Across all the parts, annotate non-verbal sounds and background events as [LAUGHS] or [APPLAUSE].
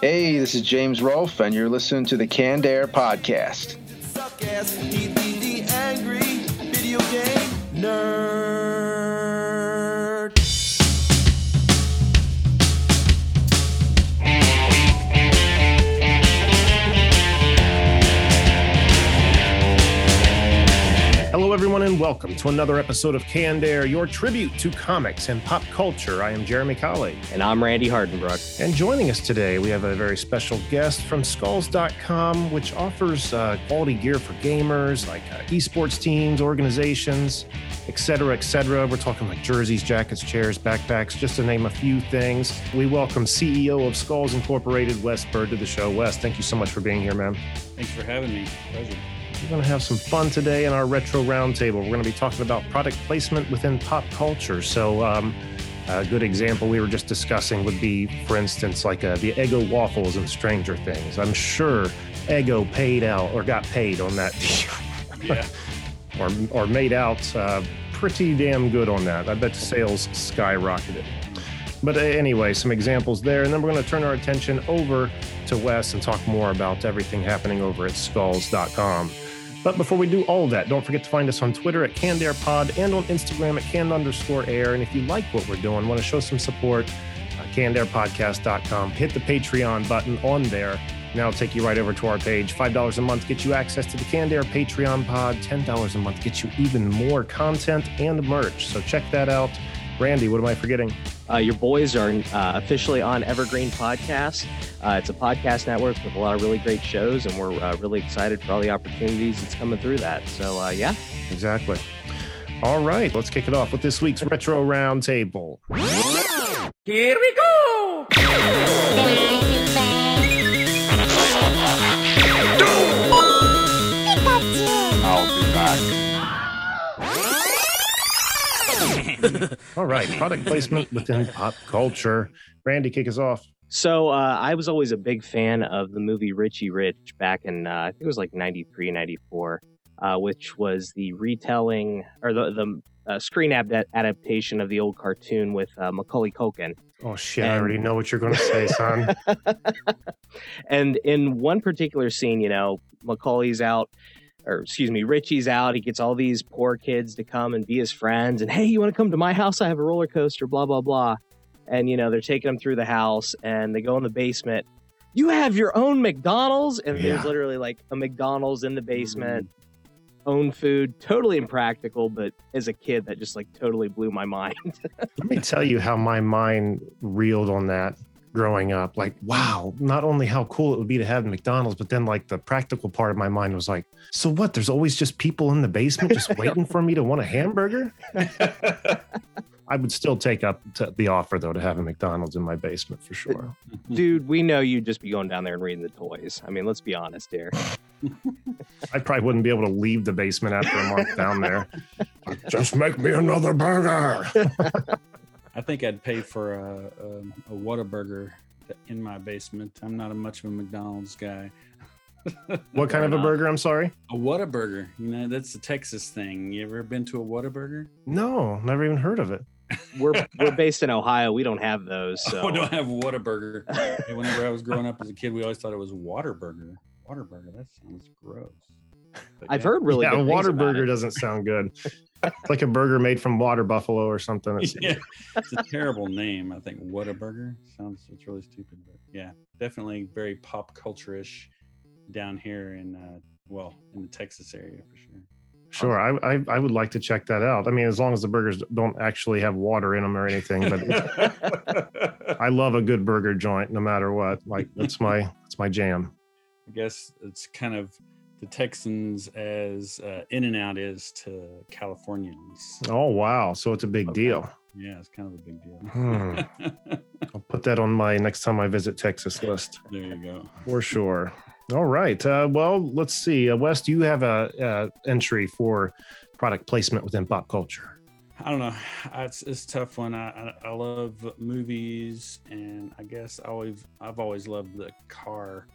Hey, this is James Rolfe, and you're listening to the Canned Air Podcast. suck ass. The angry video game nerd. Hello, everyone, and welcome to another episode of Canned Air, your tribute to comics and pop culture. I am Jeremy Colley. And I'm Randy Hardenbrook. And joining us today, we have a very special guest from Skullz.com, which offers uh, quality gear for gamers, like uh, esports teams, organizations, etc., cetera, et cetera. We're talking like jerseys, jackets, chairs, backpacks, just to name a few things. We welcome CEO of Skullz Incorporated, Wes Byrd, to the show. Wes, thank you so much for being here, man. Thanks for having me. Pleasure. We're going to have some fun today in our retro roundtable. We're going to be talking about product placement within pop culture. So, um, a good example we were just discussing would be, for instance, like uh, the Eggo waffles in Stranger Things. I'm sure Eggo paid out or got paid on that Yeah. [LAUGHS] or or made out uh, pretty damn good on that. I bet sales skyrocketed. But uh, anyway, some examples there, and then we're going to turn our attention over to Wes and talk more about everything happening over at Skullz.com. But before we do all that, don't forget to find us on Twitter at CannedAirPod and on Instagram at canned underscore air. And if you like what we're doing, want to show some support, uh, CannedAirPodcast.com. Hit the Patreon button on there. Now it'll take you right over to our page. $5 a month gets you access to the Canned Air Patreon pod. $10 a month gets you even more content and merch. So check that out. Randy, what am I forgetting? Uh, your boys are uh, officially on Evergreen Podcast. Uh, it's a podcast network with a lot of really great shows, and we're uh, really excited for all the opportunities that's coming through that. So, uh, yeah, Exactly. All right, let's kick it off with this week's Retro Roundtable. Here we go. [LAUGHS] All right, product placement within pop culture. Randy, kick us off. So uh, I was always a big fan of the movie Richie Rich back in uh, I think it was like 93, 94, uh, which was the retelling or the the uh, screen ad- adaptation of the old cartoon with uh, Macaulay Culkin. Oh shit, I already know what you're going to say, son. [LAUGHS] and in one particular scene, you know, Macaulay's out, or excuse me, Richie's out. He gets all these poor kids to come and be his friends. And hey, you want to come to my house? I have a roller coaster, blah, blah, blah. And, you know, they're taking him through the house and they go in the basement. You have your own McDonald's? And Yeah. there's literally like a McDonald's in the basement, mm-hmm. own food, totally impractical. But as a kid, that just like totally blew my [LAUGHS] mind. Let me tell you how my mind reeled on that growing up. Like, wow, not only how cool it would be to have McDonald's, but then like the practical part of my mind was like, so what? There's always just people in the basement just [LAUGHS] waiting for me to want a hamburger? I would still take up to the offer though to have a McDonald's in my basement for sure. [LAUGHS] Dude, we know you'd just be going down there and reading the toys. I mean, let's be honest here. [LAUGHS] I probably wouldn't be able to leave the basement after a month down there. Just make me another burger. I think I'd pay for a, a, a Whataburger in my basement. I'm not a much of a McDonald's guy. [LAUGHS] What kind of a burger? I'm sorry. A Whataburger. You know, that's a Texas thing. You ever been to a Whataburger? No, never even heard of it. We're [LAUGHS] we're based in Ohio. We don't have those. [LAUGHS] So Oh, don't have Whataburger. Hey, Whenever I was growing up as a kid, we always thought it was Waterburger. Waterburger. That sounds gross. But I've yeah. heard really yeah, good a things water about burger it. doesn't sound good. It's like a burger made from water buffalo or something. It's- [LAUGHS] Yeah, it's a terrible name. I think what a burger sounds it's really stupid, but yeah, definitely very pop culture-ish down here in uh, well in the Texas area for sure. Sure, I, I I would like to check that out. I mean, as long as the burgers don't actually have water in them or anything, but [LAUGHS] I love a good burger joint no matter what. Like that's my that's my jam. I guess it's kind of the Texans as uh, In-N-Out is to Californians. Oh wow, so it's a big Okay. deal. Yeah, it's kind of a big deal. Hmm. [LAUGHS] I'll put that on my next time I visit Texas list there you go. for sure. All right. Uh, well, let's see. Uh, Wes, do you have a, entry for product placement within pop culture? I don't know. It's, it's a tough one. I, I I love movies, and I guess I always I've always loved the car,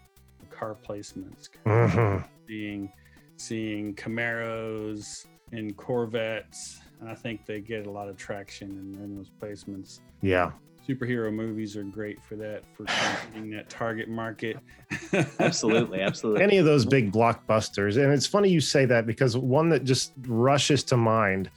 car placements. Mhm. Seeing seeing Camaros and Corvettes, and I think they get a lot of traction in, in those placements. Yeah. Superhero movies are great for that for [SIGHS] targeting that target market. Absolutely, [LAUGHS] absolutely. Any of those big blockbusters. And it's funny you say that because one that just rushes to mind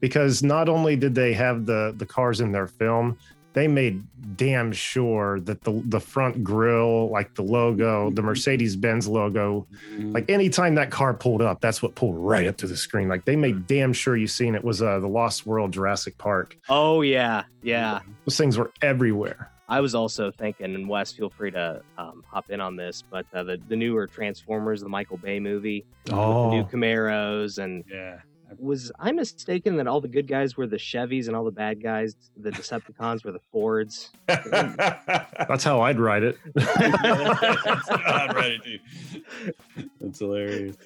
because not only did they have the the cars in their film, they made damn sure that the the front grill, like the logo, the Mercedes Benz logo, like anytime that car pulled up, that's what pulled right up to the screen. Like they made damn sure you seen it was uh, the Lost World Jurassic Park. Oh yeah, yeah. Those things were everywhere. I was also thinking, and Wes, feel free to um, hop in on this, but uh, the the newer Transformers, the Michael Bay movie, with the new Camaros, and yeah. Was I mistaken that all the good guys were the Chevys and all the bad guys, the Decepticons, were the Fords? [LAUGHS] That's how I'd write it. I'd write it too. That's hilarious.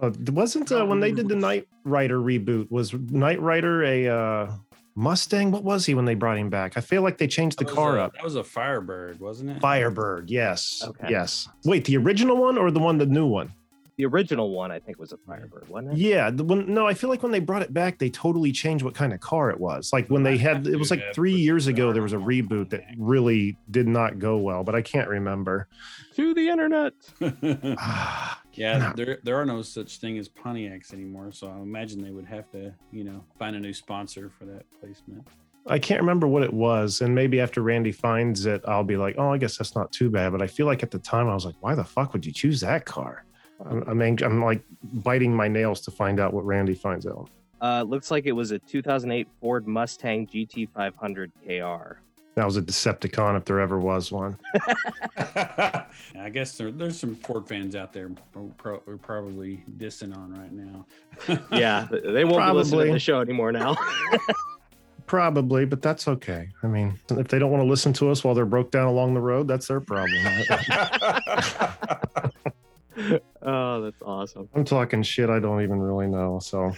Uh, wasn't uh, when they did the Knight Rider reboot? Was Knight Rider a uh, Mustang? What was he when they brought him back? I feel like they changed the That was car a- up. That was a Firebird, wasn't it? Firebird, yes, Okay. yes. Wait, the original one or the one, the new one? The original one, I think, was a Firebird, wasn't it? Yeah, the one. No, I feel like when they brought it back, they totally changed what kind of car it was. Like when they [LAUGHS] had, it was like three years ago. There was a reboot that really did not go well, but I can't remember. To the internet. Ah, [LAUGHS] yeah, [SIGHS] there there are no such thing as Pontiacs anymore, so I imagine they would have to, you know, find a new sponsor for that placement. I can't remember what it was, and maybe after Randy finds it, I'll be like, "Oh, I guess that's not too bad." But I feel like at the time, I was like, "Why the fuck would you choose that car?" I'm, I'm, ang- I'm like biting my nails to find out what Randy finds out. Uh, looks like it was a 2008 Ford Mustang GT500 KR. That was a Decepticon if there ever was one. [LAUGHS] [LAUGHS] I guess there, there's some Ford fans out there who pro- who are probably dissing on right now. [LAUGHS] Yeah, th- they won't be listening Probably. to the show anymore now. Probably, but that's okay. I mean, if they don't want to listen to us while they're broke down along the road, that's their problem. [LAUGHS] oh, that's awesome. I'm talking shit I don't even really know. So,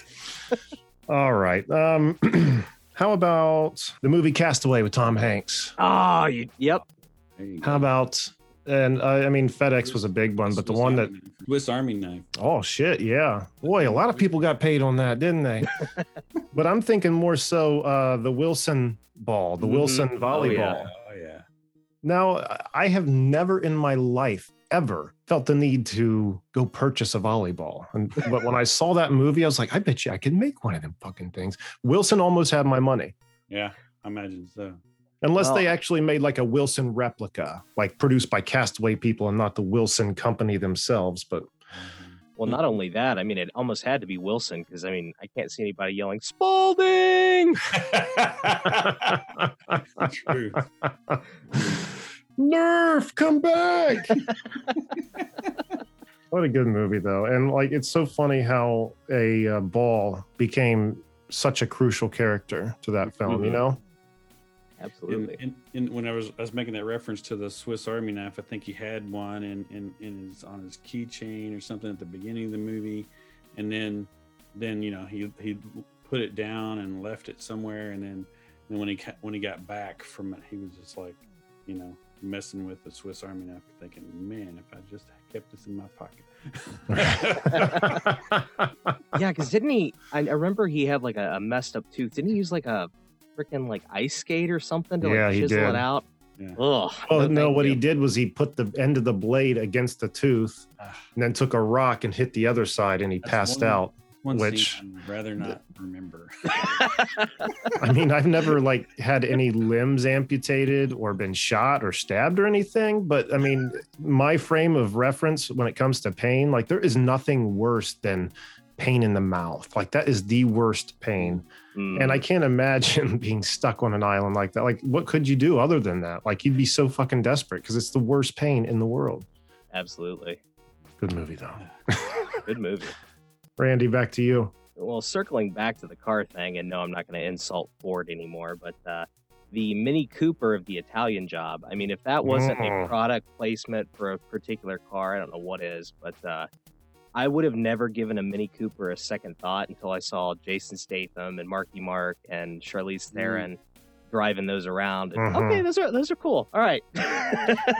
[LAUGHS] all right. Um, [CLEARS THROAT] how about the movie Castaway with Tom Hanks? Oh, you, yep. You How about, and uh, I mean, FedEx was a big one, but the Swiss one that, Army knife. Swiss Army knife. oh shit, yeah. Boy, a lot of people got paid on that, didn't they? [LAUGHS] but I'm thinking more so uh, the Wilson ball, the Mhm. Wilson Oh, volleyball. yeah. Oh yeah. Now, I have never in my life ever felt the need to go purchase a volleyball. And but when I saw that movie, I was like, I bet you I could make one of them fucking things. Wilson almost had my money. Yeah, I imagine so. Unless they actually made like a Wilson replica, like produced by Castaway people and not the Wilson company themselves. But mm-hmm. Well, not only that, I mean, it almost had to be Wilson because, I mean, I can't see anybody yelling, Spalding! [LAUGHS] True. [LAUGHS] Nerf, come back. [LAUGHS] what a good movie, though. And like, it's so funny how a uh, ball became such a crucial character to that film, you Mhm. know? Absolutely. And, and, and when I was I was making that reference to the Swiss Army knife, I think he had one in in, in his on his keychain or something at the beginning of the movie, and then then you know he he put it down and left it somewhere, and then then when he when he got back from it, he was just like, you know, messing with the Swiss Army knife, thinking, man, if I just kept this in my pocket. [LAUGHS] Yeah, because didn't he? I, I remember he had like a, a messed up tooth. Didn't he use like a freaking like ice skate or something to Yeah, like he chisel did. it out? Yeah. Ugh. Oh no! thank What he did was he put the end of the blade against the tooth, Ah. and then took a rock and hit the other side, and he That's passed one- out. One Which- scene I'd rather not remember. [LAUGHS] I mean, I've never like had any limbs amputated or been shot or stabbed or anything, but I mean, my frame of reference when it comes to pain, like there is nothing worse than pain in the mouth. Like that is the worst pain. Mm. And I can't imagine [LAUGHS] being stuck on an island like that. Like, what could you do other than that? Like, you'd be so fucking desperate because it's the worst pain in the world. Absolutely. Good movie, though. Good movie. Randy, back to you. well, circling back to the car thing, and no, I'm not going to insult Ford anymore, but uh, the Mini Cooper of the Italian job. I mean, if that wasn't Mm. a product placement for a particular car, I don't know what is, but uh, I would have never given a Mini Cooper a second thought until I saw Jason Statham and Marky Mark and Charlize Theron driving those around. And, Mhm. Okay, those are those are cool. All right. [LAUGHS]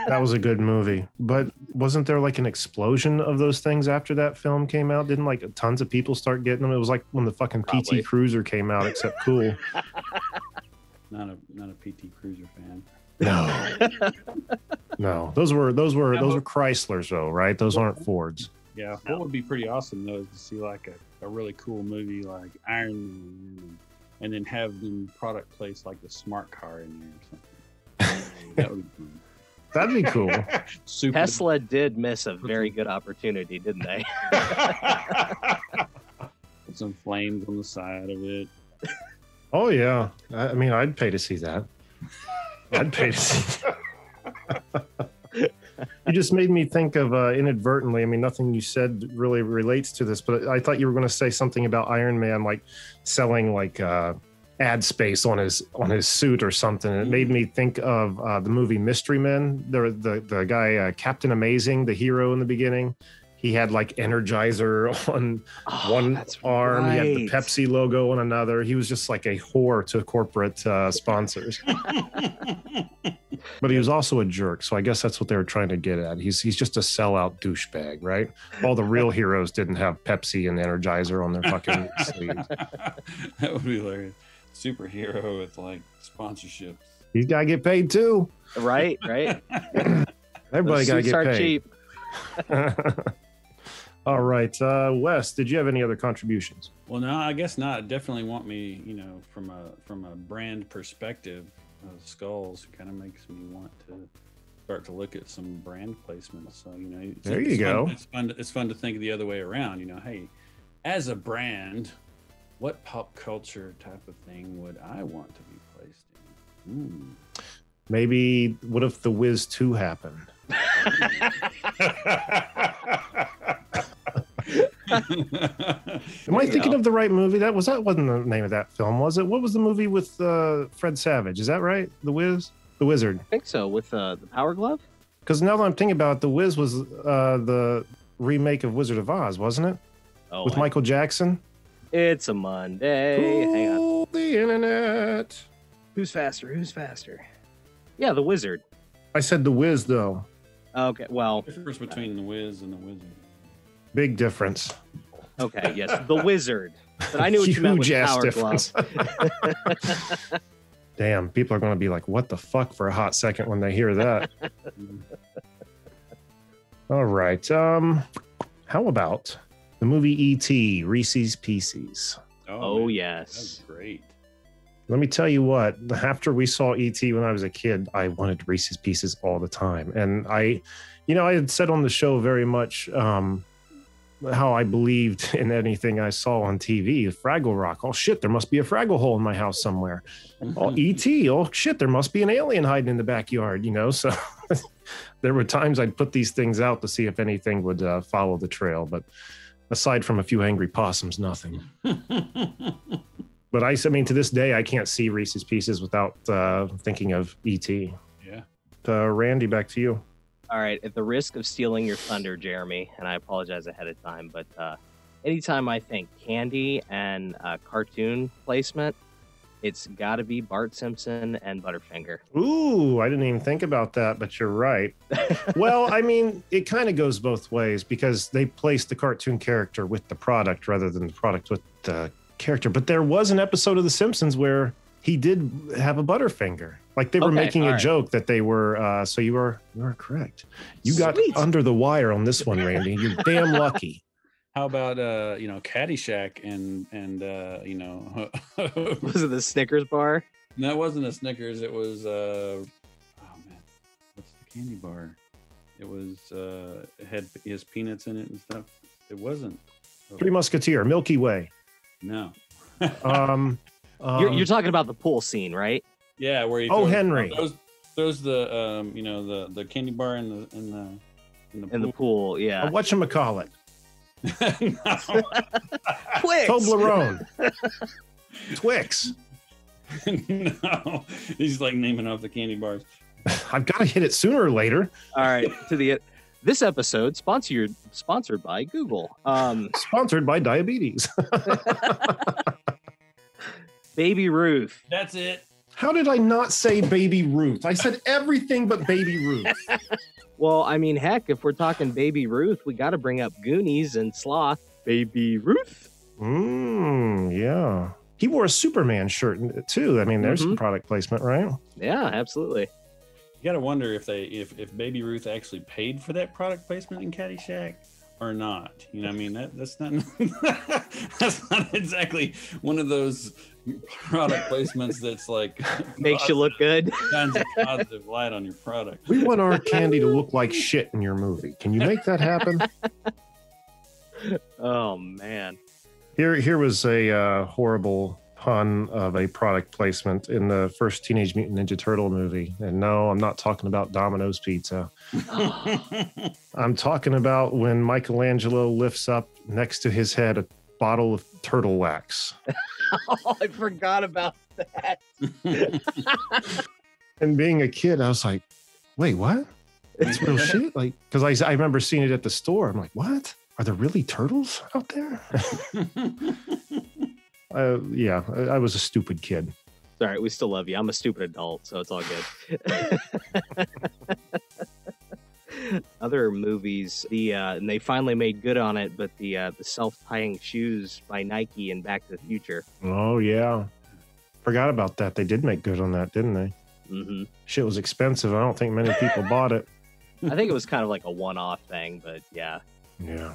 That was a good movie. But wasn't there like an explosion of those things after that film came out? Didn't like tons of people start getting them? It was like when the fucking Probably. PT Cruiser came out, except cool. [LAUGHS] Not a not a PT Cruiser fan. No. [LAUGHS] No. Those were those were those were Chryslers though, right? Those aren't Fords. Yeah, what would be pretty awesome though is to see like a, a really cool movie like Iron Man, and then have them product place like the smart car in there or something. [LAUGHS] that would be fun. That'd be cool. [LAUGHS] Super. Tesla did miss a very good opportunity, didn't they? [LAUGHS] Put some flames on the side of it. Oh yeah. I, I mean I'd pay to see that. I'd pay to see that. You just made me think of uh, inadvertently. I mean, nothing you said really relates to this, but I thought you were going to say something about Iron Man, like selling like uh, ad space on his on his suit or something. And it made me think of uh, the movie Mystery Men. The the the guy uh, Captain Amazing, the hero in the beginning. He had like Energizer [LAUGHS] on Oh, one that's arm. He had the. Pepsi logo on another. He was just like a whore to corporate uh, sponsors. [LAUGHS] But he was also a jerk, so I guess that's what they were trying to get at. He's he's just a sellout douchebag, right? All the real [LAUGHS] heroes didn't have Pepsi and Energizer on their fucking sleeves. that would be hilarious. Superhero with like sponsorships. He's got to get paid too. Right, right. Everybody got to get are paid. cheap. All right, uh, Wes, did you have any other contributions? Well, no, I guess not. Definitely want me, you know, from a from a brand perspective, uh, skullz kind of makes me want to start to look at some brand placements. So you know, it's, There you it's go. Fun, it's fun. To, it's fun to think the other way around. You know, hey, as a brand, what pop culture type of thing would I want to be placed in? Maybe what if the Wiz Two happened? [LAUGHS] [LAUGHS] [LAUGHS] Am I you thinking go. of the right movie? That was that wasn't the name of that film, was it? What was the movie with uh, Fred Savage? Is that right? The Wiz, the Wizard. I think so with uh, the Power Glove. Because now that I'm thinking about it, the Wiz was uh, the remake of Wizard of Oz, wasn't it? Oh, with I- Michael Jackson. It's a Monday. Hang on. The internet. Who's faster? Who's faster? Yeah, the Wizard. I said the Wiz though. Okay, well, difference between the Wiz and the Wizard. Big difference. okay, yes, the Wizard. But I knew what you meant with Huge ass Power difference. Glove. [LAUGHS] Damn, people are going to be like, "What the fuck?" for a hot second when they hear that. [LAUGHS] All right. Um, how about the movie E.T. Reese's Pieces? Oh man, yes. that's great. Let me tell you what, after we saw ET when I was a kid, I wanted Reese's Pieces all the time. And I, you know, I had said on the show very much um, how I believed [LAUGHS] in anything I saw on TV. Fraggle Rock. Oh, shit, there must be a Fraggle hole in my house somewhere. Oh, [LAUGHS] ET. Oh, shit, there must be an alien hiding in the backyard, you know? So [LAUGHS] there were times I'd put these things out to see if anything would uh, follow the trail. But aside from a few angry possums, nothing. But I, I mean, to this day, I can't see Reese's Pieces without uh, thinking of ET. yeah. Uh, Randy, back to you. All right, at the risk of stealing your thunder, Jeremy, and I apologize ahead of time, but uh, anytime I think candy and uh, cartoon placement, it's got to be Bart Simpson and Butterfinger. Ooh, I didn't even think about that, but you're right. [LAUGHS] well, I mean, it kind of goes both ways because they placed the cartoon character with the product rather than the product with the character. But there was an episode of The Simpsons where he did have a Butterfinger. Like they were Okay, making a all right. joke that they were. Uh, so you are you are correct. You got under the wire on this one, Randy. You're damn lucky. [LAUGHS] How about uh, you know, Caddyshack and and uh, you know, [LAUGHS] Was it the Snickers bar? no, it wasn't a Snickers. It was uh, oh man, what's the candy bar? It was uh, it had his peanuts in it and stuff. It wasn't. Three Musketeer, Milky Way. No. [LAUGHS] Um, you're, um, you're talking about the pool scene, right? Yeah, where he Oh, throws, Henry. throws, throws the um, you know, the the candy bar in the in the in the In the pool. pool, yeah. what you call it? Twix. Toblerone, [LAUGHS] Twix. no, he's like naming off the candy bars. [LAUGHS] I've got to hit it sooner or later. All right, to the this episode sponsored sponsored by Google. Um, [LAUGHS] Sponsored by diabetes. Baby Ruth. That's it. How did I not say Baby Ruth? I said everything but Baby Ruth. [LAUGHS] Well, I mean, heck, if we're talking Baby Ruth, we got to bring up Goonies and Sloth. Baby Ruth. Mmm, yeah. He wore a Superman shirt too. I mean, there's some Mhm. product placement, right? Yeah, absolutely. You gotta wonder if they if if Baby Ruth actually paid for that product placement in Caddyshack or not. You know, what I mean that that's not [LAUGHS] that's not exactly one of those product placements that's like [LAUGHS] Makes you look good. shines a positive light on your product. We want our candy to look like shit in your movie. Can you make that happen? [LAUGHS] Oh man. Here, here was a uh, horrible pun of a product placement in the first Teenage Mutant Ninja Turtle movie. And no, I'm not talking about Domino's Pizza. [LAUGHS] I'm talking about when Michelangelo lifts up next to his head a bottle of turtle wax. Oh, [LAUGHS] I forgot about that. [LAUGHS] And being a kid, I was like, wait, what? It's real [LAUGHS] shit? Like, because I, I remember seeing it at the store. I'm like, what? Are there really turtles out there? uh, yeah, I, I was a stupid kid. It's all right. We still love you. I'm a stupid adult, so it's all good. Other movies, the uh, and they finally made good on it, but the uh, the self tying shoes by Nike and Back to the Future. Oh, yeah. Forgot about that. They did make good on that, didn't they? Mm-hmm. Shit was expensive. I don't think many people [LAUGHS] bought it. I think it was kind of like a one off thing, but yeah. Yeah.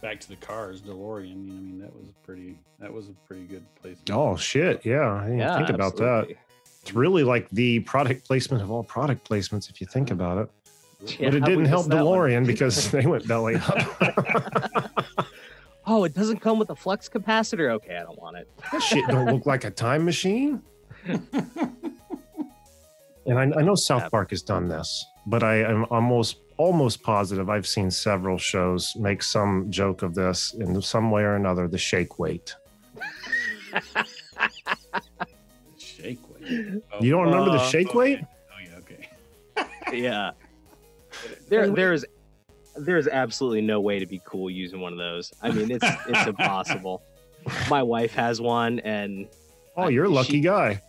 Back to the cars, DeLorean. You know, I mean that was a pretty that was a pretty good place. Oh, shit. Yeah. I didn't yeah, think about that. It's really like the product placement of all product placements, if you think about it. Yeah, but it didn't help missed. DeLorean because [LAUGHS] they went belly up. [LAUGHS] Oh, it doesn't come with a flux capacitor. Okay, I don't want it. that shit don't look like a time machine. [LAUGHS] and I, I know South Park has done this, but I am almost almost positive I've seen several shows make some joke of this in some way or another. The shake weight. Shake weight. Oh, You don't remember the Uh, shake okay. weight? Oh yeah, okay. yeah. There, there's, there's absolutely no way to be cool using one of those. I mean, it's it's [LAUGHS] impossible. My wife has one, and Oh, you're a lucky She- guy.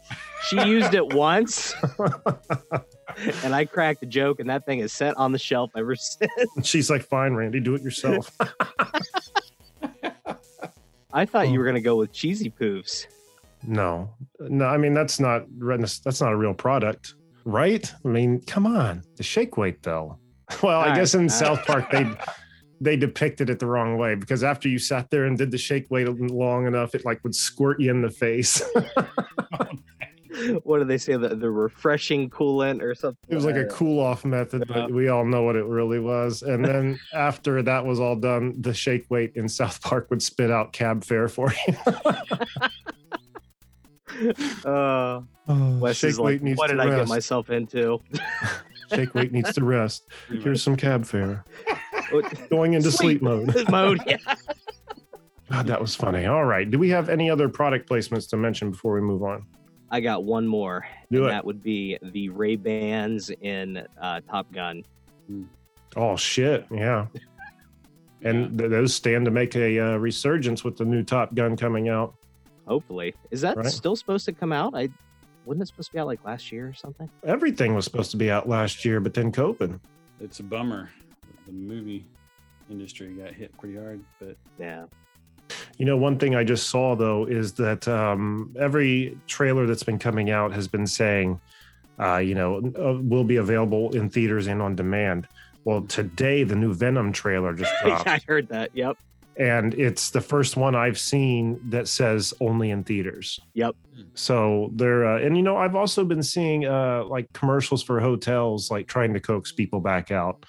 she used it once, [LAUGHS] and I cracked a joke, and that thing is set on the shelf ever since. She's like, fine, Randy, do it yourself. [LAUGHS] I thought you were gonna go with cheesy poofs. no, no, I mean that's not that's not a real product, right? I mean, come on, the shake weight though. [LAUGHS] Well, I All guess in all South Park they [LAUGHS] they depicted it the wrong way because after you sat there and did the shake weight long enough, it like would squirt you in the face. [LAUGHS] What do they say? The the refreshing coolant or something? it was like a cool off method, but we all know what it really was. And then after that was all done, the shake weight in South Park would spit out cab fare for you. [LAUGHS] Uh, Wes shake is like, what did I get myself into? [LAUGHS] Shake weight needs to rest. Here's some cab fare. Going into sleep, mode. mode. Yeah. [LAUGHS] God, that was funny. All right. Do we have any other product placements to mention before we move on? I got one more. Do and it. That would be the Ray Bans in uh, Top Gun. Oh shit! Yeah. And th- those stand to make a uh, resurgence with the new Top Gun coming out. Hopefully, is that Right. still supposed to come out? I wasn't it supposed to be out like last year or something? Everything was supposed to be out last year, but then COVID. It's a bummer. The movie industry got hit pretty hard, but Yeah. You know, one thing I just saw though is that um, every trailer that's been coming out has been saying, uh, you know, uh, will be available in theaters and on demand. Well, today the new Venom trailer just [LAUGHS] dropped, I heard that. Yep. And it's the first one I've seen that says only in theaters. Yep. So they're, uh, and you know, I've also been seeing uh, like commercials for hotels, like trying to coax people back out.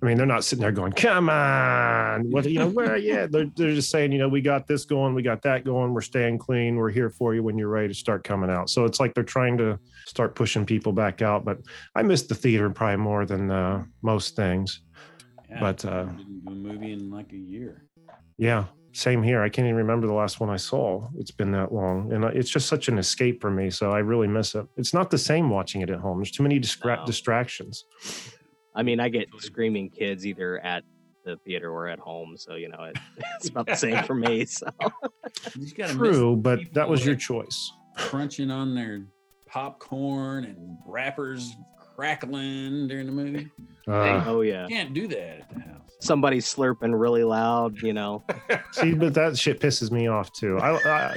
I mean, they're not sitting there going, "Come on, what you know?" Where, yeah, they're they're just saying, you know, we got this going, we got that going, we're staying clean, we're here for you when you're ready to start coming out. So it's like they're trying to start pushing people back out. But I miss the theater probably more than uh, most things. Yeah, But, I uh, didn't do a movie in like a year. Yeah, same here. I can't even remember the last one I saw. It's been that long, and uh, it's just such an escape for me. So I really miss it. It's not the same watching it at home. There's too many distra- No. distractions. I mean, I get screaming kids either at the theater or at home, so you know it, [LAUGHS] it's about the same for me. So You just True, but that was your choice. crunching on their popcorn and wrappers crackling during the movie. Uh, oh yeah, You can't do that at the house. Somebody slurping really loud. You know, [LAUGHS] see, but that shit pisses me off too. I,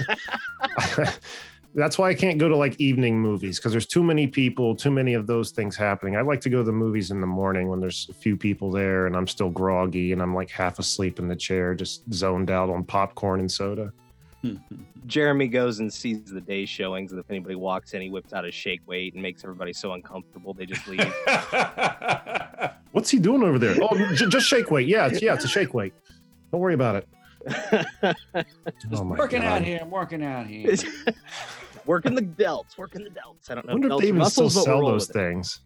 I [LAUGHS] that's why I can't go to like evening movies because there's too many people, too many of those things happening. I like to go to the movies in the morning when there's a few people there and I'm still groggy and I'm like half asleep in the chair, just zoned out on popcorn and soda. [LAUGHS] Jeremy goes and sees the day showings, and if anybody walks in, he whips out a shake weight and makes everybody so uncomfortable they just leave. What's he doing over there? Oh, j- just shake weight. Yeah, it's, yeah, it's a shake weight. Don't worry about it. Just [LAUGHS] Oh my working out God. here. I'm working out here. [LAUGHS] working the delts, working the delts. I don't know. I know. wonder if delts they even still muscles, but we'll sell those things.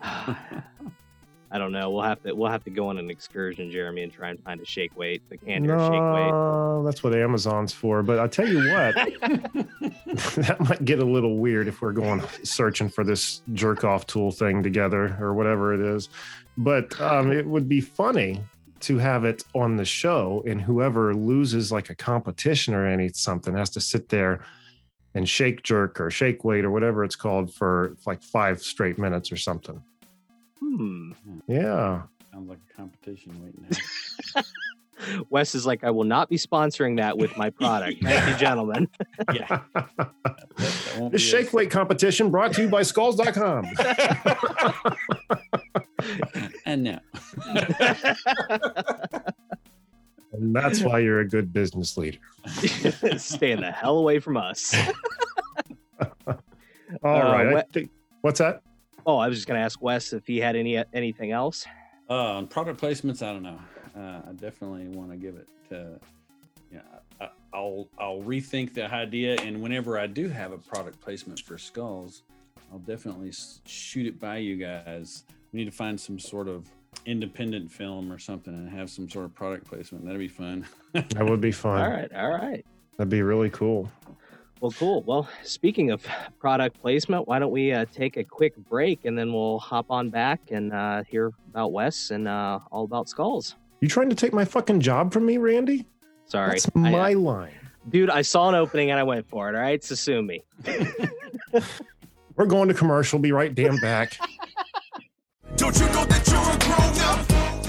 [SIGHS] [LAUGHS] I don't know. We'll have to we'll have to go on an excursion, Jeremy, and try and find a shake weight, the candy or shake weight. No, that's what Amazon's for. But I tell you what, [LAUGHS] [LAUGHS] that might get a little weird if we're going searching for this jerk off tool thing together or whatever it is. But um, it would be funny to have it on the show, and whoever loses like a competition or any something has to sit there and shake jerk or shake weight or whatever it's called for like five straight minutes or something. Hmm. Yeah. Sounds like a competition waiting. [LAUGHS] to. Wes is like, I will not be sponsoring that with my product. Thank you, gentlemen. [LAUGHS] yeah. [LAUGHS] That- that The be a- shake weight competition brought to you by skullz.com. and now. And that's why you're a good business leader. Staying the hell away from us. All Uh, right. I think, what's that? Oh, I was just gonna ask Wes if he had any anything else. Uh, on product placements, I don't know. Uh, I definitely want to give it to. Yeah, I, I'll I'll rethink the idea, and whenever I do have a product placement for skullz, I'll definitely shoot it by you guys. We need to find some sort of independent film or something, and have some sort of product placement. That'd be fun. That would be [LAUGHS] fun. All right, all right. That'd be really cool. Well, cool. Well, speaking of product placement, why don't we uh, take a quick break and then we'll hop on back and uh, hear about Wes and uh, all about skullz. You trying to take my fucking job from me, Randy? Sorry, That's I- uh, my line. dude. I saw an opening and I went for it. All right, so sue me. [LAUGHS] We're going to commercial. Be right damn back. [LAUGHS] Don't you know that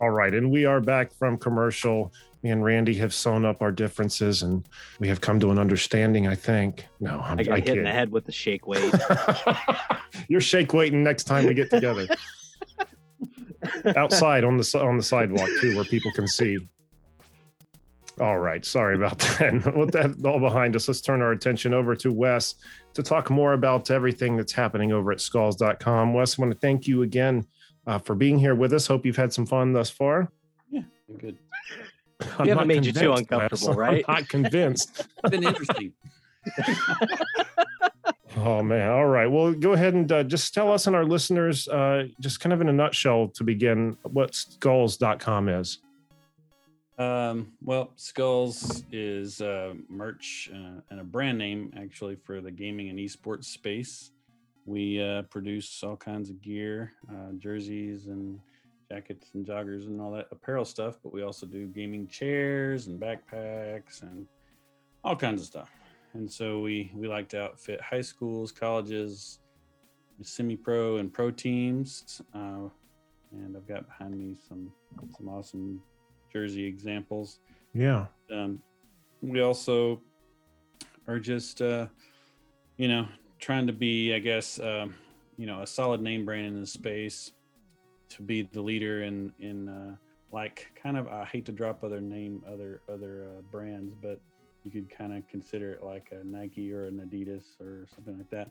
All right. And we are back from commercial. Me and Randy have sewn up our differences and we have come to an understanding, I think. No, I'm, I got I hit in the head with the shake weight. [LAUGHS] You're shake waiting next time we get together. [LAUGHS] Outside on the on the sidewalk too, where people can see. All right, sorry about [LAUGHS] that. With that all behind us, let's turn our attention over to Wes to talk more about everything that's happening over at skullz.com. Wes, I want to thank you again uh, for being here with us. Hope you've had some fun thus far. Yeah, good. [LAUGHS] I'm haven't made you too uncomfortable, [LAUGHS] right? I'm not convinced. [LAUGHS] It's been interesting. Oh man! All right. Well, go ahead and uh, just tell us and our listeners, uh, just kind of in a nutshell, to begin, what skullz.com is. Um, well, Skullz is uh, merch uh, and a brand name actually for the gaming and esports space. We uh, produce all kinds of gear, uh, jerseys and jackets and joggers and all that apparel stuff. But we also do gaming chairs and backpacks and all kinds of stuff. and so we we like to outfit high schools, colleges, semi-pro and pro teams. Uh, and I've got behind me some some awesome jersey examples. Yeah. Um, we also are just uh, you know trying to be, I guess, um, you know, a solid name brand in the space to be the leader in in uh, like kind of I hate to drop other name other other uh, brands, but you could kind of consider it like a Nike or an Adidas or something like that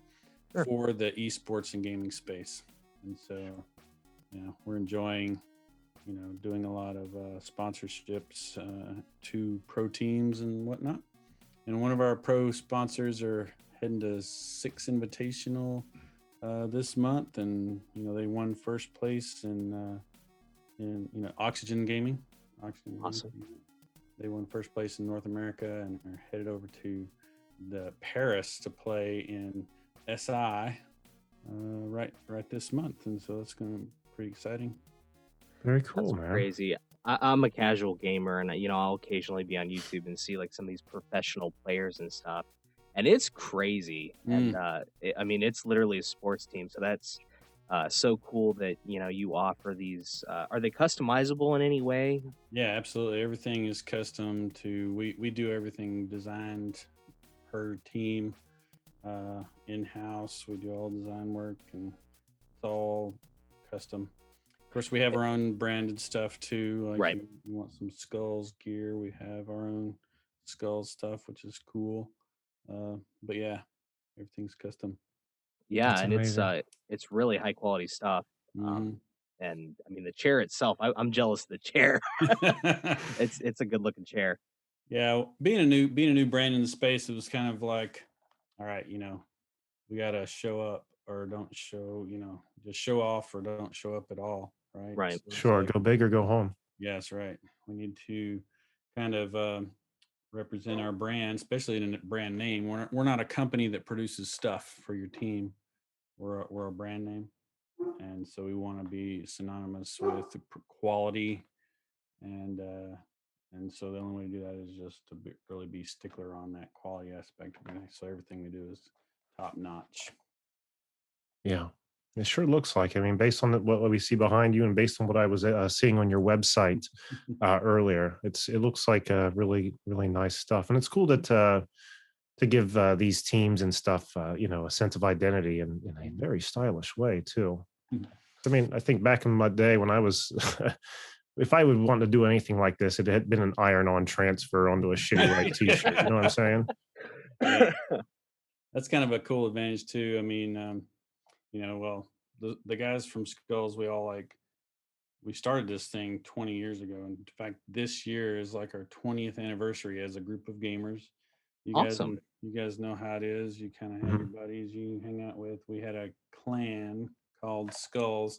Sure. for the esports and gaming space. And so, you know, we're enjoying, you know, doing a lot of uh, sponsorships uh, to pro teams and whatnot. And one of our pro sponsors are heading to six invitational uh, this month, and you know they won first place in uh, in you know Oxygen Gaming. Oxygen Gaming. Awesome. They won first place in North America and are headed over to the Paris to play in SI uh, right right this month, and so that's going to be pretty exciting. Very cool, That's man. crazy. I, I'm a casual gamer, and you know I'll occasionally be on YouTube and see like some of these professional players and stuff, and it's crazy. And uh, it, I mean, it's literally a sports team, so that's uh, so cool that you know you offer these. Uh, are they customizable in any way? Yeah, absolutely. Everything is custom to we we do everything designed per team, uh, in house. We do all design work and it's all custom. Of course, we have our own branded stuff too. Like Right. You, you want some skullz gear? We have our own skullz stuff, which is cool. Uh, but yeah, everything's custom. Yeah, That's and it's uh, it's really high quality stuff. Um, and I mean the chair itself, I, I'm jealous of the chair. [LAUGHS] [LAUGHS] It's it's a good looking chair. Yeah, being a new being a new brand in the space, it was kind of like, all right, you know, we got to show up or don't show, you know, just show off or don't show up at all, right? Right. So Sure, like- go big or go home. Yes, right. We need to kind of um, represent our brand, especially in a brand name. We're not, we're not a company that produces stuff for your team. We're a, we're a brand name, and so we want to be synonymous with quality, and uh, and so the only way to do that is just to be, really be stickler on that quality aspect. So everything we do is top notch. Yeah, it sure looks like. I mean, based on the, what we see behind you, and based on what I was uh, seeing on your website [LAUGHS] uh, earlier, it's it looks like uh, really really nice stuff, and it's cool that uh, to give uh, these teams and stuff, uh, you know, a sense of identity in, in a very stylish way too. Mhm. I mean, I think back in my day when I was. [LAUGHS] If I would want to do anything like this, it had been an iron-on transfer onto a shitty white [LAUGHS] T-shirt. You know what I'm saying? That's kind of a cool advantage too. I mean, um, you know, well, the the guys from Skullz, we all like we started this thing 20 years ago. And in fact, this year is like our 20th anniversary as a group of gamers. You guys Awesome. kn- you guys know how it is. You kind of have your buddies you hang out with. We had a clan called Skullz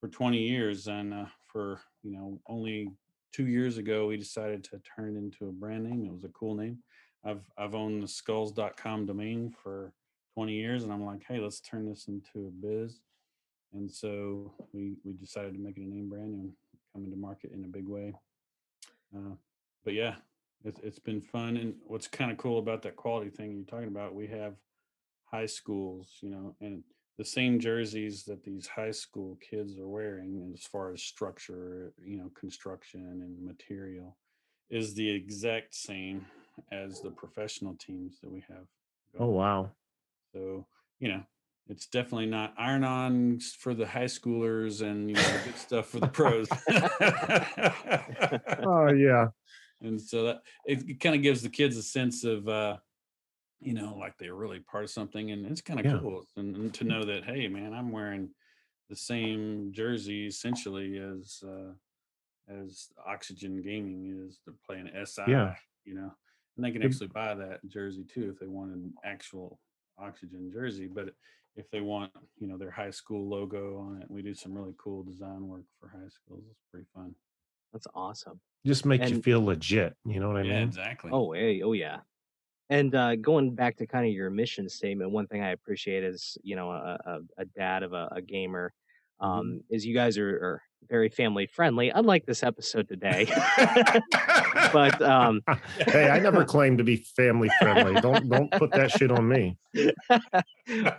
for 20 years and uh, for, you know, only 2 years ago we decided to turn it into a brand name. It was a cool name. I've I've owned the skullz.com domain for 20 years and I'm like, hey, let's turn this into a biz. And so we we decided to make it a name brand and come into market in a big way. Uh, but yeah, it's it's been fun. And what's kind of cool about that quality thing you're talking about, we have high schools, you know, and the same jerseys that these high school kids are wearing as far as structure, you know, construction and material is the exact same as the professional teams that we have. Oh wow. So, you know, it's definitely not iron on for the high schoolers and you know good stuff for the pros. [LAUGHS] [LAUGHS] Oh yeah. and so that it, kind of gives the kids a sense of uh you know like they're really part of something and it's kind of Yeah. cool and, and to know that hey man i'm wearing the same jersey essentially as uh as oxygen gaming is they're playing si Yeah. you know and they can actually buy that jersey too if they want an actual oxygen jersey but if they want you know their high school logo on it we do some really cool design work for high schools it's pretty fun That's awesome. Just make you feel legit. You know what I yeah mean? exactly Oh, hey, oh yeah. And uh, going back to kind of your mission statement, one thing I appreciate is, you know, a, a, a dad of a, a gamer. Um, is you guys are, are very family friendly, unlike this episode today. [LAUGHS] but um, [LAUGHS] hey, I never [LAUGHS] claimed to be family friendly. Don't don't put that shit on me.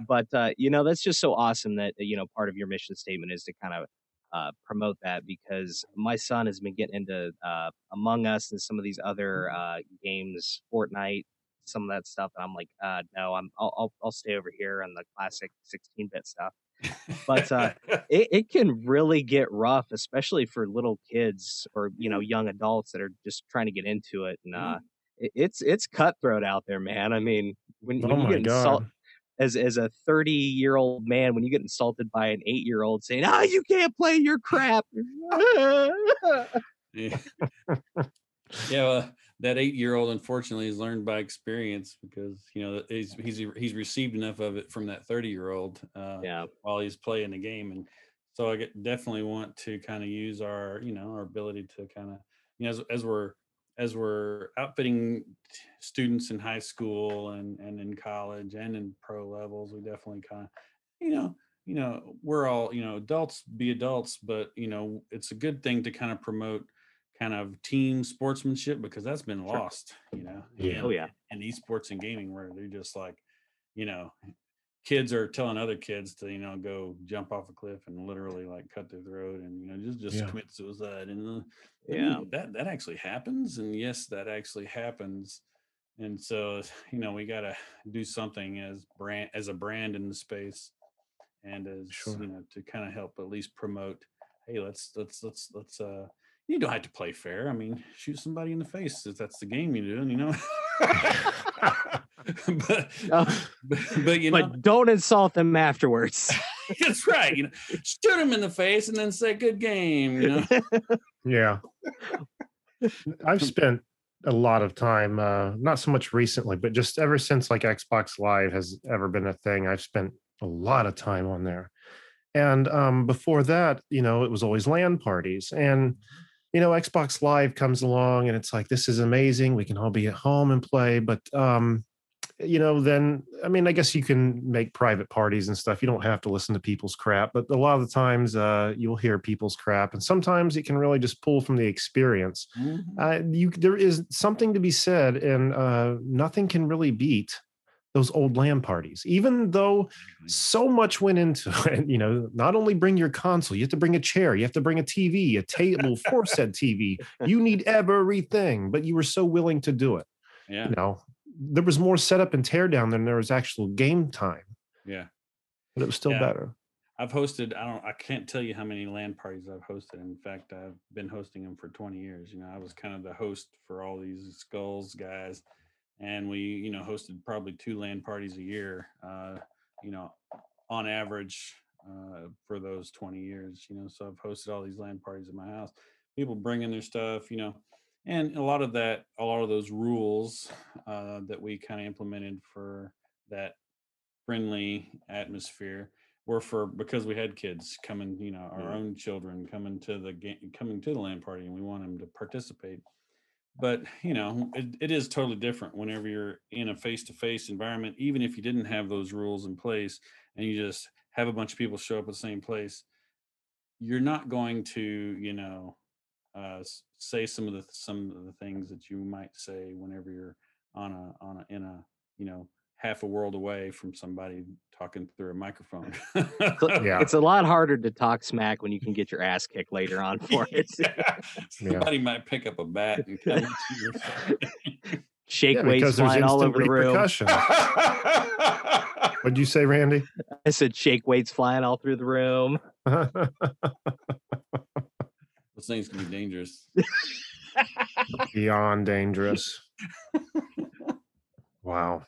but uh, you know that's just so awesome that you know part of your mission statement is to kind of uh, promote that because my son has been getting into uh, Among Us and some of these other uh, games, Fortnite, some of that stuff. And I'm like, uh, no, I'm I'll, I'll I'll stay over here on the classic 16-bit stuff. But uh, [LAUGHS] it, it can really get rough, especially for little kids or you know young adults that are just trying to get into it. And uh, it, it's it's cutthroat out there, man. I mean, when, Oh you get insult God. as as a 30 year old man, when you get insulted by an eight year old saying, "Ah, you can't play your crap," [LAUGHS] [LAUGHS] Yeah. yeah, well, that eight-year-old unfortunately has learned by experience because you know he's he's he's received enough of it from that thirty-year-old uh, yeah, while he's playing the game, and so I get, definitely want to kind of use our you know our ability to kind of you know as, as we're as we're outfitting students in high school and and in college and in pro levels, we definitely kind of you know you know we're all you know adults be adults, but you know it's a good thing to kind of promote kind of team sportsmanship because that's been lost, you know. Yeah. Oh, yeah. And esports and gaming where they're just like, you know, kids are telling other kids to, you know, go jump off a cliff and literally like cut their throat and you know just just Yeah. commit suicide and uh, Yeah. that that actually happens and yes that actually happens and so [SIGHS] you know we got to do something as brand as a brand in the space and as Sure. you know to kind of help at least promote hey let's let's let's let's uh you don't have to play fair i mean shoot somebody in the face if that's the game you're doing you know [LAUGHS] [LAUGHS] but, but but you know but don't insult them afterwards. [LAUGHS] that's right you know shoot them in the face and then say good game you know Yeah. I've spent a lot of time, uh, not so much recently, but just ever since like Xbox Live has ever been a thing, I've spent a lot of time on there. And um, before that, you know, it was always LAN parties. And, you know, Xbox Live comes along and it's like, this is amazing. We can all be at home and play. But, um, you know, then, I mean, I guess you can make private parties and stuff. You don't have to listen to people's crap. But a lot of the times uh, you'll hear people's crap. And sometimes it can really just pull from the experience Mhm. uh, you there is something to be said and uh, nothing can really beat those old LAN parties even though mm-hmm. so much went into [LAUGHS] it you know not only bring your console you have to bring a chair you have to bring a tv a table for said tv you need everything but you were so willing to do it yeah you know there was more setup and tear down than there was actual game time yeah but it was still Yeah. better I've hosted. I don't. I can't tell you how many LAN parties I've hosted. In fact, I've been hosting them for 20 years. You know, I was kind of the host for all these skullz guys, and we, you know, hosted probably two LAN parties a year. Uh, you know, on average uh, for those 20 years. You know, so I've hosted all these LAN parties at my house. People bringing their stuff. You know, and a lot of that, a lot of those rules uh, that we kind of implemented for that friendly atmosphere were for because we had kids coming, you know, our own children coming to the game, coming to the LAN party, and we want them to participate. But you know, it, it is totally different whenever you're in a face-to-face environment. Even if you didn't have those rules in place, and you just have a bunch of people show up at the same place, you're not going to, you know, uh, say some of the some of the things that you might say whenever you're on a on a in a you know half a world away from somebody talking through a microphone. [LAUGHS] [LAUGHS] Yeah. It's a lot harder to talk smack when you can get your ass kicked later on [LAUGHS] for it. Yeah. Somebody might pick up a bat and come at you. or. Shake yeah, weights flying all over the room. what'd you say randy I said shake weights flying all through the room. Those things can be dangerous. beyond dangerous. wow.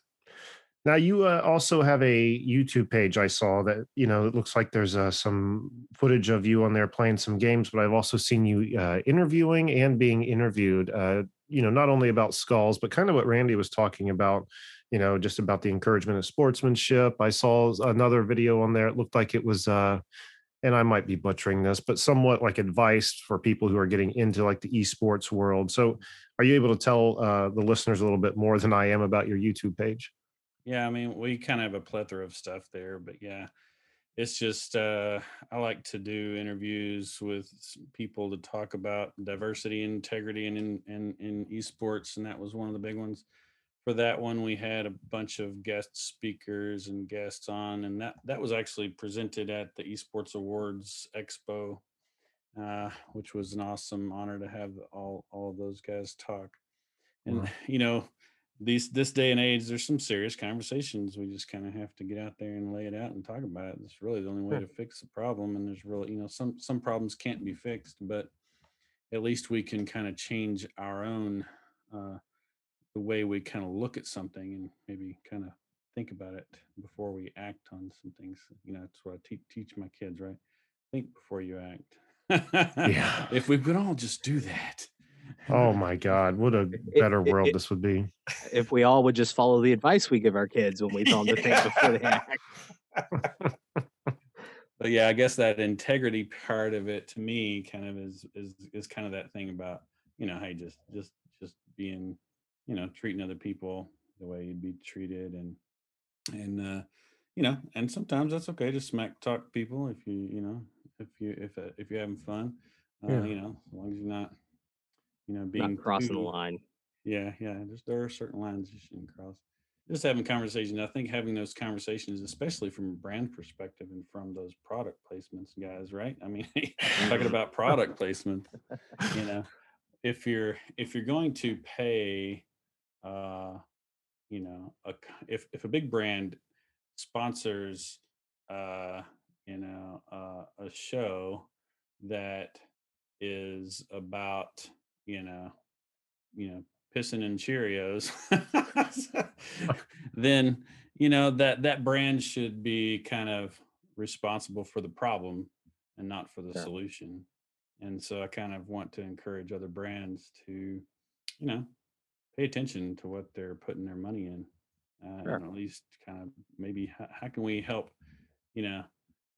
Now you uh, also have a YouTube page. I saw that you know it looks like there's uh, some footage of you on there playing some games, but I've also seen you uh, interviewing and being interviewed. Uh, you know, not only about skullz, but kind of what Randy was talking about. You know, just about the encouragement of sportsmanship. I saw another video on there. It looked like it was. Uh, and I might be butchering this, but somewhat like advice for people who are getting into like the esports world. So, are you able to tell uh, the listeners a little bit more than I am about your YouTube page? Yeah, I mean, we kind of have a plethora of stuff there, but yeah, it's just uh, I like to do interviews with people to talk about diversity, integrity, and in, in in esports, and that was one of the big ones. For that one, we had a bunch of guest speakers and guests on, and that that was actually presented at the Esports Awards Expo, uh, which was an awesome honor to have all all of those guys talk. And Wow. you know, these this day and age, there's some serious conversations. We just kind of have to get out there and lay it out and talk about it. It's really the only way to fix the problem. And there's really, you know, some some problems can't be fixed, but at least we can kind of change our own uh, the way we kind of look at something and maybe kind of think about it before we act on some things. You know, that's what I te- teach my kids, right? Think before you act. Yeah. [LAUGHS] If we could all just do that. Oh my God, what a better it- [LAUGHS] world it- this would be. If we all would just follow the advice we give our kids when we tell them to think before they act. [LAUGHS] but yeah, I guess that integrity part of it to me kind of is is is kind of that thing about you know hey just just just being you know treating other people the way you'd be treated and and uh you know and sometimes that's okay to smack talk people if you you know if you if uh, if you're having fun uh, Yeah. you know as long as you're not you know being Not crossing the line. yeah, yeah. There's there are certain lines you shouldn't cross. Just having conversations. I think having those conversations, especially from a brand perspective and from those product placements, guys, right? I mean, [LAUGHS] talking [LAUGHS] about product placement, you know, if you're if you're going to pay, uh, you know, a if if a big brand sponsors, uh, you know, uh, a show that is about, you know, you know pissing in cheerios [LAUGHS] [LAUGHS] then you know that that brand should be kind of responsible for the problem and not for the Sure. solution and so i kind of want to encourage other brands to you know pay attention to what they're putting their money in uh, Sure. and at least kind of maybe how, how can we help you know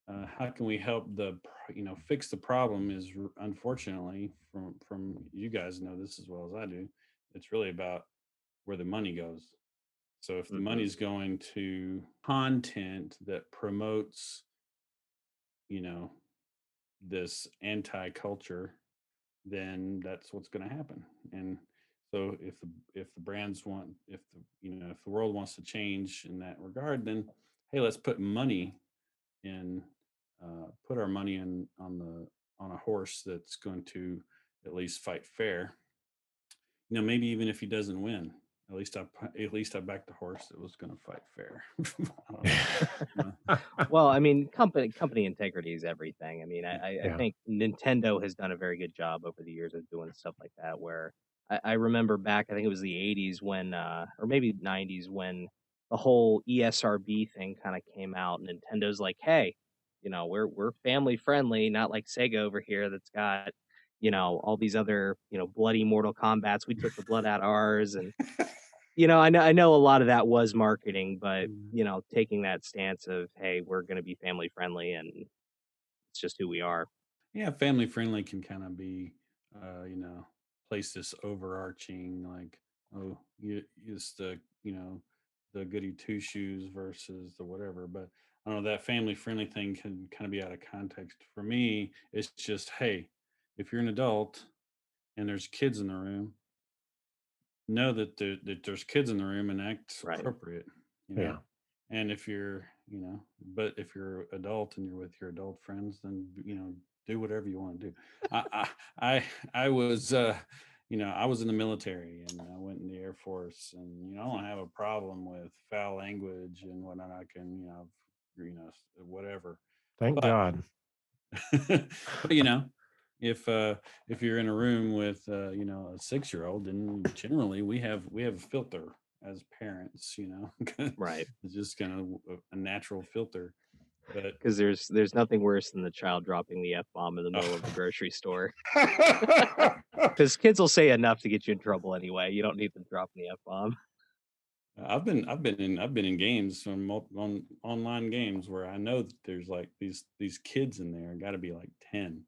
uh, how can we help the you know fix the problem is unfortunately from from you guys know this as well as i do it's really about where the money goes so if the Mhm. money's going to content that promotes you know this anti-culture then that's what's going to happen and so if the if the brands want if the you know if the world wants to change in that regard then hey let's put money in uh, put our money in on the on a horse that's going to at least fight fair you know maybe even if he doesn't win at least i at least i backed the horse that was going to fight fair [LAUGHS] I don't know, [LAUGHS] well, I mean, company company integrity is everything. I mean, I, I, Yeah. I think Nintendo has done a very good job over the years of doing stuff like that. Where I, I remember back, I think it was the '80s when, uh, or maybe '90s when the whole ESRB thing kind of came out. Nintendo's like, hey, you know, we're we're family friendly, not like Sega over here that's got, you know, all these other, you know, bloody Mortal Kombat's. We took the blood out of ours, and [LAUGHS] you know, I know I know a lot of that was marketing, but Mm. you know, taking that stance of hey, we're going to be family friendly, and it's just who we are. yeah family friendly can kind of be uh you know place this overarching like oh you it's the you know the goody two shoes versus the whatever but i don't know that family friendly thing can kind of be out of context for me it's just hey if you're an adult and there's kids in the room know that, there, that there's kids in the room and act Right. appropriate you know? Yeah. and if you're you know but if you're adult and you're with your adult friends then you know do whatever you want to do I, I i i was uh you know i was in the military and i went in the air force and you know i don't have a problem with foul language and whatnot i can you know you know whatever Thank But- God. [LAUGHS] but you [LAUGHS] know if uh if you're in a room with uh you know a six year old then generally we have we have a filter as parents you know [LAUGHS] Right. it's just kind of a, a natural filter but Because there's there's nothing worse than the child dropping the f bomb in the middle of the grocery store. Because kids will say enough to get you in trouble anyway. You don't need them dropping the f bomb. I've been I've been in I've been in games from on online games where I know that there's like these these kids in there got to be like 10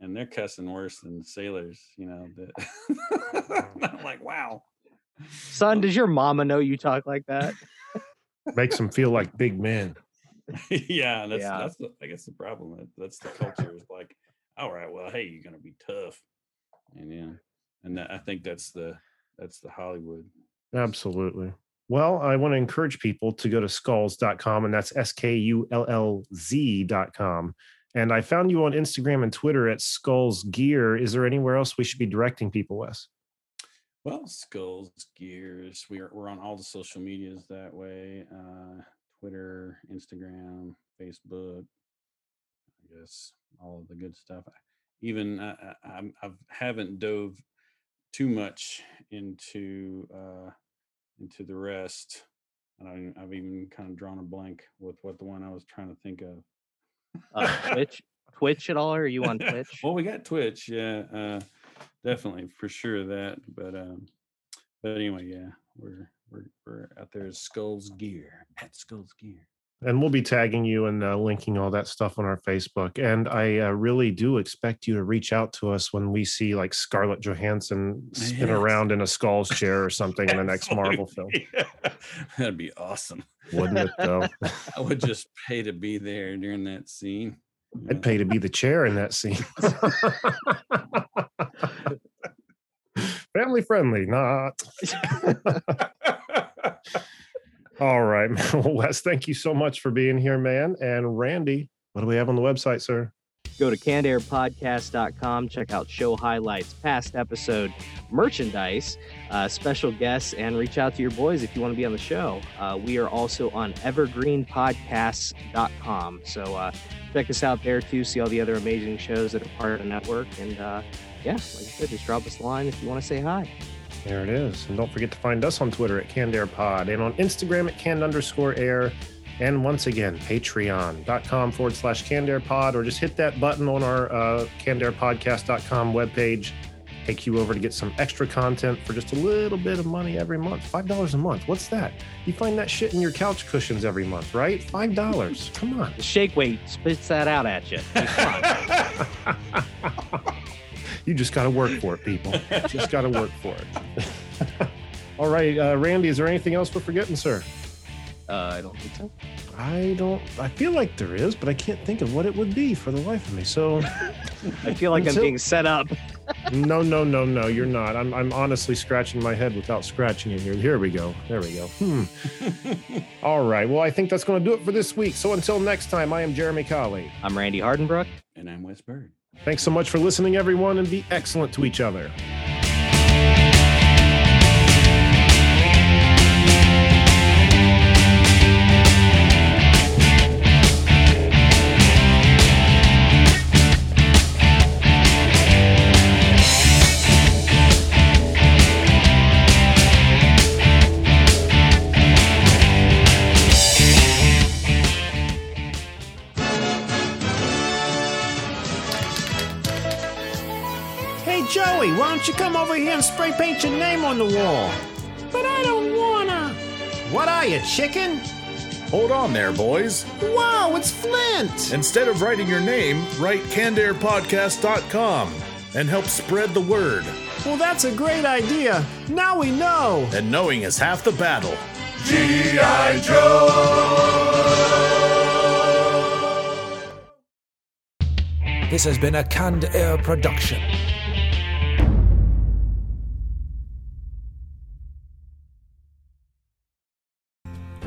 and they're cussing worse than sailors you know that [LAUGHS] mm. I'm like wow Son, does your mama know you talk like that? Makes them feel like big men. [LAUGHS] yeah, that's Yeah. that's the, I guess the problem. That's the culture is like, all right, well, hey, you're gonna be tough, and yeah, and that, I think that's the that's the Hollywood. Absolutely. Well, I want to encourage people to go to skullz.com, and that's S K U L L Z.com. And I found you on Instagram and Twitter at Skullz Gear. Is there anywhere else we should be directing people, Wes? Well, skullz, gears. We're we're on all the social medias that way. Uh, Twitter, Instagram, Facebook. I guess all of the good stuff. Even uh, I, I'm haven't dove too much into uh, into the rest. And I, I've even kind of drawn a blank with what the one I was trying to think of. Uh, Twitch, Twitch at all? Or are you on [LAUGHS] Twitch? well, we got Twitch, yeah, uh, definitely for sure that. But um, but anyway, yeah, we're we're we're out there as Skullz Gear at Skullz Gear. And we'll be tagging you and uh, linking all that stuff on our Facebook. And I uh, really do expect you to reach out to us when we see like Scarlett Johansson spin Yes. around in a Skullz chair or something in the next [LAUGHS] Marvel film. That'd be awesome. Wouldn't it, though? [LAUGHS] I would just pay to be there during that scene. I'd pay to be the chair in that scene. [LAUGHS] Family friendly, not. All right. [LAUGHS] Well, Wes, thank you so much for being here, man. And Randy, what do we have on the website, sir? Go to cannedairpodcast.com, check out show highlights, past episode, merchandise, uh, special guests, and reach out to your boys if you want to be on the show. Uh, we are also on evergreenpodcasts.com. So uh, check us out there too, see all the other amazing shows that are part of the network. And uh, yeah, like I said, just drop us a line if you want to say hi. There it is. And don't forget to find us on Twitter at CannedAirPod and on Instagram at canned underscore air. And once again, patreon.com forward slash CannedAirPod, or just hit that button on our uh, CannedAirPodcast.com webpage. Take you over to get some extra content for just a little bit of money every month. $5 a month. What's that? You find that shit in your couch cushions every month, right? $5. Come on. The shake weight spits that out at you. [LAUGHS] [LAUGHS] You just got to work for it, people. just got to work for it. [LAUGHS] All right, uh, Randy, is there anything else we're forgetting, sir? Uh, I don't think so. I don't. I feel like there is, but I can't think of what it would be for the life of me. So, [LAUGHS] I feel like I'm being set up. no, no, no, no, you're not. I'm, I'm honestly scratching my head without scratching it here. Here we go. There we go. Hmm. [LAUGHS] All right. Well, I think that's going to do it for this week. So until next time, I am Jeremy Colley. I'm Randy Hardenbrook. And I'm Wes Byrd. Thanks so much for listening, everyone, and be excellent to each other. Hey, Joey, why don't you come over here and spray paint your name on the wall? But I don't wanna. What are you, chicken? Hold on there, boys. Wow, it's Flint! Instead of writing your name, write cannedairpodcast.com and help spread the word. Well, that's a great idea. Now we know. And knowing is half the battle. G.I. Joe! This has been a Canned Air production.